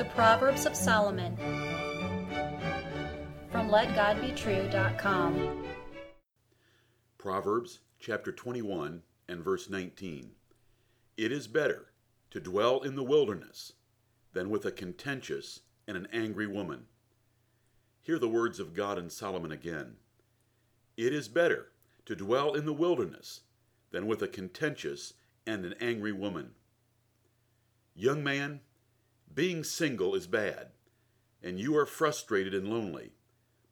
The Proverbs of Solomon from LetGodBetrue.com. Proverbs chapter 21 and verse 19. It is better to dwell in the wilderness than with a contentious and an angry woman. Hear the words of God and Solomon again. It is better to dwell in the wilderness than with a contentious and an angry woman. Young man, being single is bad, and you are frustrated and lonely,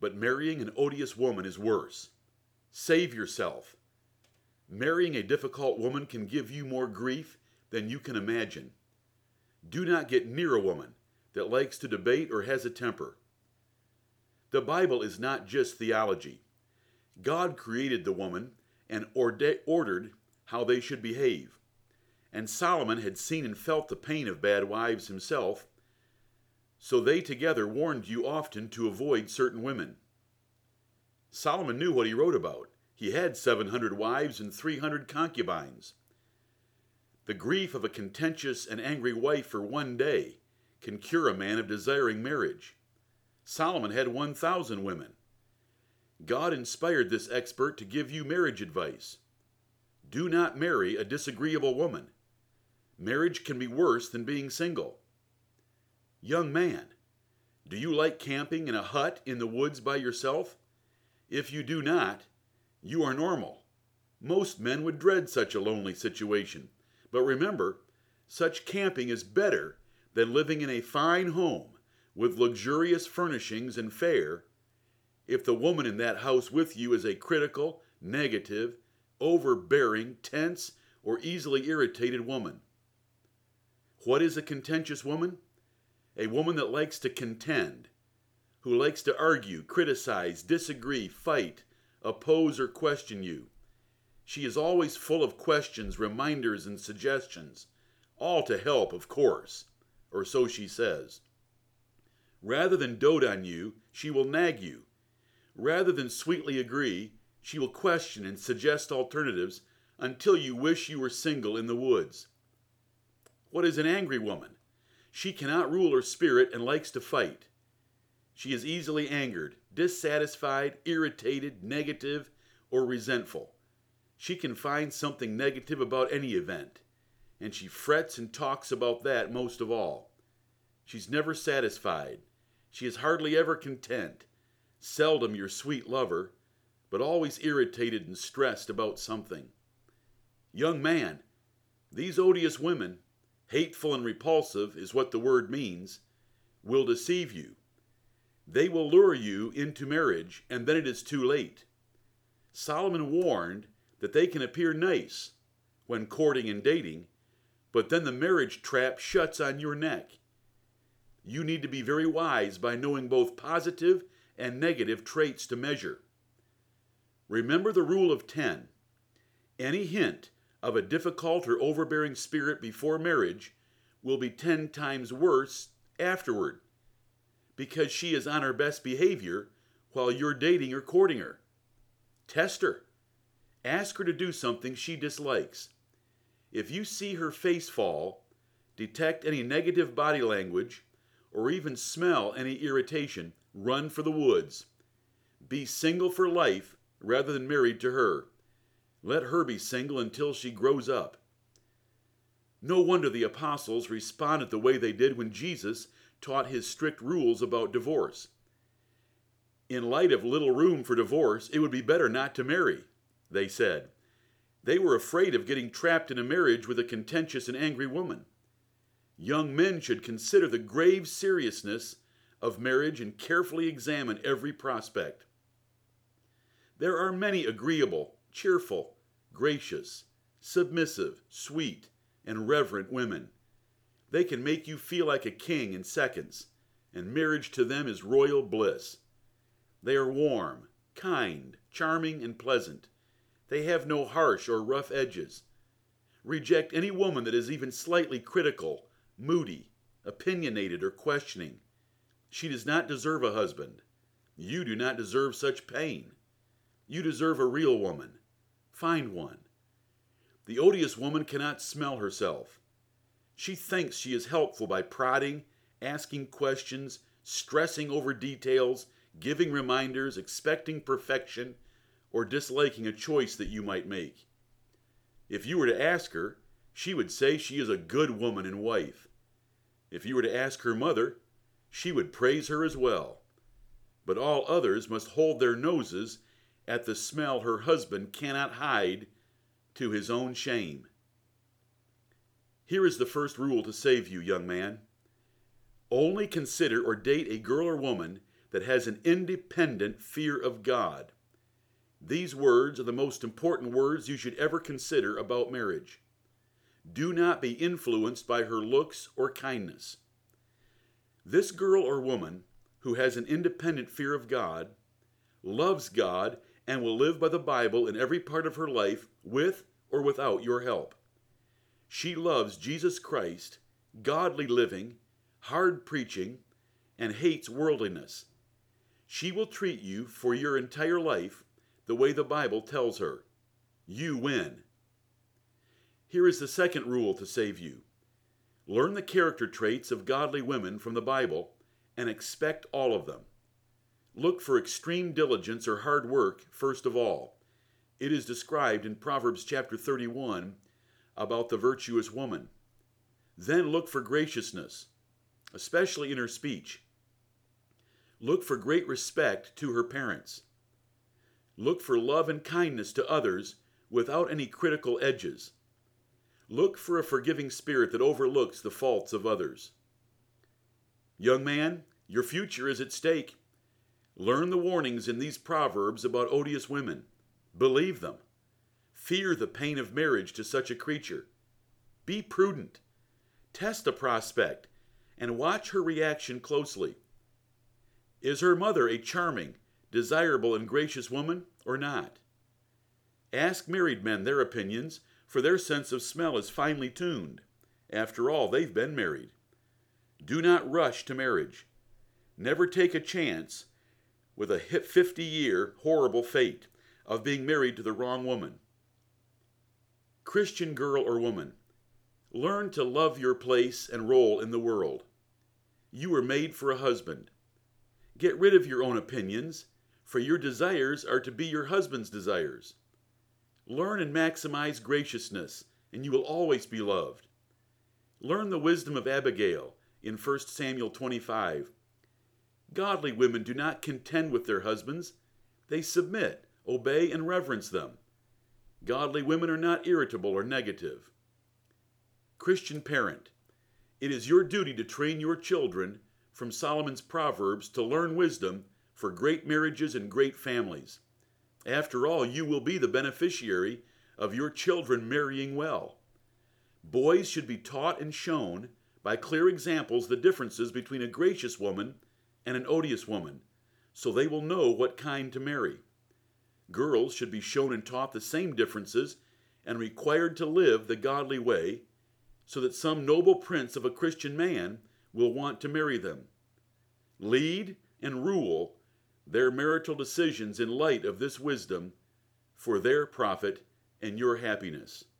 but marrying an odious woman is worse. Save yourself. Marrying a difficult woman can give you more grief than you can imagine. Do not get near a woman that likes to debate or has a temper. The Bible is not just theology. God created the woman and ordered how they should behave. And Solomon had seen and felt the pain of bad wives himself, so they together warned you often to avoid certain women. Solomon knew what he wrote about. He had 700 wives and 300 concubines. The grief of a contentious and angry wife for one day can cure a man of desiring marriage. Solomon had 1,000 women. God inspired this expert to give you marriage advice. Do not marry a disagreeable woman. Marriage can be worse than being single. Young man, do you like camping in a hut in the woods by yourself? If you do not, you are normal. Most men would dread such a lonely situation. But remember, such camping is better than living in a fine home with luxurious furnishings and fare if the woman in that house with you is a critical, negative, overbearing, tense, or easily irritated woman. What is a contentious woman? A woman that likes to contend, who likes to argue, criticize, disagree, fight, oppose, or question you. She is always full of questions, reminders, and suggestions, all to help, of course, or so she says. Rather than dote on you, she will nag you, Rather than sweetly agree, she will question and suggest alternatives until you wish you were single in the woods. What is an angry woman? She cannot rule her spirit and likes to fight. She is easily angered, dissatisfied, irritated, negative, or resentful. She can find something negative about any event, and she frets and talks about that most of all. She's never satisfied. She is hardly ever content seldom your sweet lover, but always irritated and stressed about something. Young man, these odious women, hateful and repulsive is what the word means, will deceive you. They will lure you into marriage, and then it is too late. Solomon warned that they can appear nice when courting and dating, but then the marriage trap shuts on your neck. You need to be very wise by knowing both positive and negative traits to measure. Remember the rule of 10. Any hint of a difficult or overbearing spirit before marriage will be 10 times worse afterward because she is on her best behavior while you're dating or courting her. Test her. Ask her to do something she dislikes. If you see her face fall, detect any negative body language, or even smell any irritation, run for the woods. Be single for life rather than married to her. Let her be single until she grows up. No wonder the apostles responded the way they did when Jesus taught his strict rules about divorce. In light of little room for divorce, it would be better not to marry, they said. They were afraid of getting trapped in a marriage with a contentious and angry woman. Young men should consider the grave seriousness of marriage and carefully examine every prospect. There are many agreeable, cheerful, gracious, submissive, sweet, and reverent women. They can make you feel like a king in seconds, and marriage to them is royal bliss. They are warm, kind, charming, and pleasant. They have no harsh or rough edges. Reject any woman that is even slightly critical, moody, opinionated, or questioning. She does not deserve a husband. You do not deserve such pain. You deserve a real woman. Find one. The odious woman cannot smell herself. She thinks she is helpful by prodding asking questions, stressing over details, giving reminders, expecting perfection, or disliking a choice that you might make. If you were to ask her, she would say she is a good woman and wife. If you were to ask her mother, she would praise her as well. But all others must hold their noses at the smell her husband cannot hide to his own shame. Here is the first rule to save you, young man. Only consider or date a girl or woman that has an independent fear of God. These words are the most important words you should ever consider about marriage. Do not be influenced by her looks or kindness. This girl or woman who has an independent fear of God loves God and will live by the Bible in every part of her life with or without your help. She loves Jesus Christ, godly living, hard preaching, and hates worldliness. She will treat you for your entire life the way the Bible tells her. You win. Here is the second rule to save you learn the character traits of godly women from the Bible and expect all of them. Look for extreme diligence or hard work first of all. It is described in Proverbs chapter 31 about the virtuous woman. Then look for graciousness, especially in her speech. Look for great respect to her parents. Look for love and kindness to others without any critical edges. Look for a forgiving spirit that overlooks the faults of others. Young man, your future is at stake. Learn the warnings in these proverbs about odious women. Believe them. Fear the pain of marriage to such a creature. Be prudent. Test a prospect and watch her reaction closely. Is her mother a charming, desirable, and gracious woman or not? Ask married men their opinions, for their sense of smell is finely tuned. After all, they've been married. Do not rush to marriage. Never take a chance with a 50 year horrible fate of being married to the wrong woman. Christian girl or woman, learn to love your place and role in the world. You were made for a husband. Get rid of your own opinions, for your desires are to be your husband's desires. Learn and maximize graciousness, and you will always be loved. Learn the wisdom of Abigail in 1 Samuel 25. Godly women do not contend with their husbands, they submit, obey, and reverence them. Godly women are not irritable or negative. Christian parent, it is your duty to train your children from Solomon's Proverbs to learn wisdom for great marriages and great families. After all, you will be the beneficiary of your children marrying well. Boys should be taught and shown by clear examples the differences between a gracious woman and an odious woman, so they will know what kind to marry. Girls should be shown and taught the same differences and required to live the godly way, so that some noble prince of a Christian man will want to marry them. Lead and rule their marital decisions in light of this wisdom for their profit and your happiness.